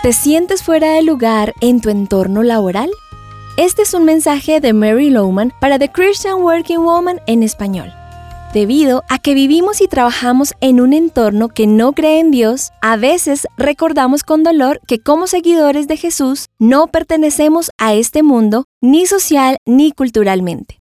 ¿Te sientes fuera de lugar en tu entorno laboral? Este es un mensaje de Mary Lowman para The Christian Working Woman en español. Debido a que vivimos y trabajamos en un entorno que no cree en Dios, a veces recordamos con dolor que como seguidores de Jesús no pertenecemos a este mundo ni social ni culturalmente.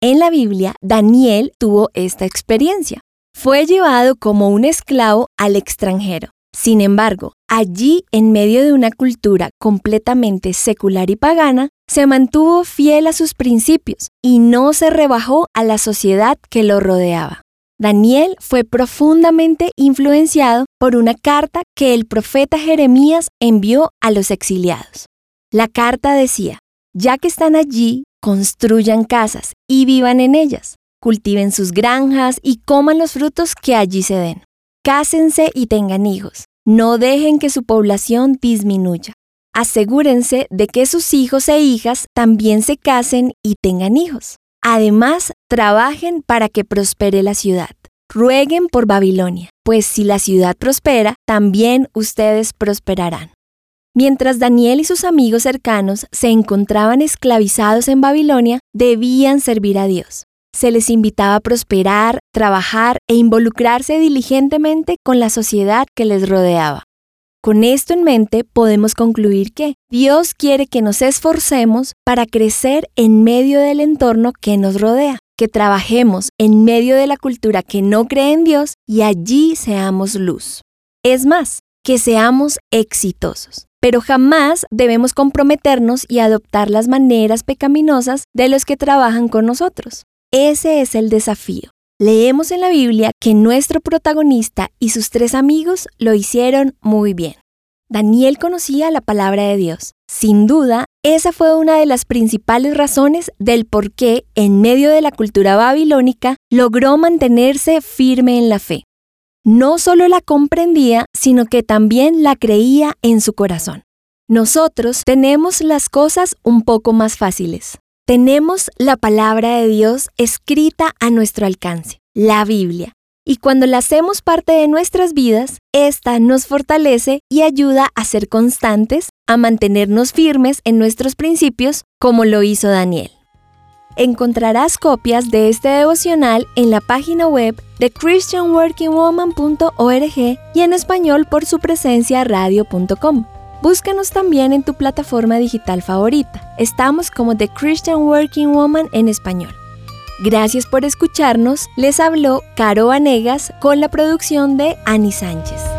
En la Biblia, Daniel tuvo esta experiencia. Fue llevado como un esclavo al extranjero. Sin embargo, allí, en medio de una cultura completamente secular y pagana, se mantuvo fiel a sus principios y no se rebajó a la sociedad que lo rodeaba. Daniel fue profundamente influenciado por una carta que el profeta Jeremías envió a los exiliados. La carta decía, ya que están allí, construyan casas y vivan en ellas, cultiven sus granjas y coman los frutos que allí se den. Cásense y tengan hijos. No dejen que su población disminuya. Asegúrense de que sus hijos e hijas también se casen y tengan hijos. Además, trabajen para que prospere la ciudad. Rueguen por Babilonia, pues si la ciudad prospera, también ustedes prosperarán. Mientras Daniel y sus amigos cercanos se encontraban esclavizados en Babilonia, debían servir a Dios. Se les invitaba a prosperar, trabajar e involucrarse diligentemente con la sociedad que les rodeaba. Con esto en mente podemos concluir que Dios quiere que nos esforcemos para crecer en medio del entorno que nos rodea, que trabajemos en medio de la cultura que no cree en Dios y allí seamos luz. Es más, que seamos exitosos. Pero jamás debemos comprometernos y adoptar las maneras pecaminosas de los que trabajan con nosotros. Ese es el desafío. Leemos en la Biblia que nuestro protagonista y sus tres amigos lo hicieron muy bien. Daniel conocía la palabra de Dios. Sin duda, esa fue una de las principales razones del por qué, en medio de la cultura babilónica, logró mantenerse firme en la fe. No solo la comprendía, sino que también la creía en su corazón. Nosotros tenemos las cosas un poco más fáciles. Tenemos la palabra de Dios escrita a nuestro alcance, la Biblia. Y cuando la hacemos parte de nuestras vidas, esta nos fortalece y ayuda a ser constantes, a mantenernos firmes en nuestros principios, como lo hizo Daniel. Encontrarás copias de este devocional en la página web de christianworkingwoman.org y en español por su presencia radio.com. Búscanos también en tu plataforma digital favorita. Estamos como The Christian Working Woman en español. Gracias por escucharnos. Les habló Caro Vanegas con la producción de Ani Sánchez.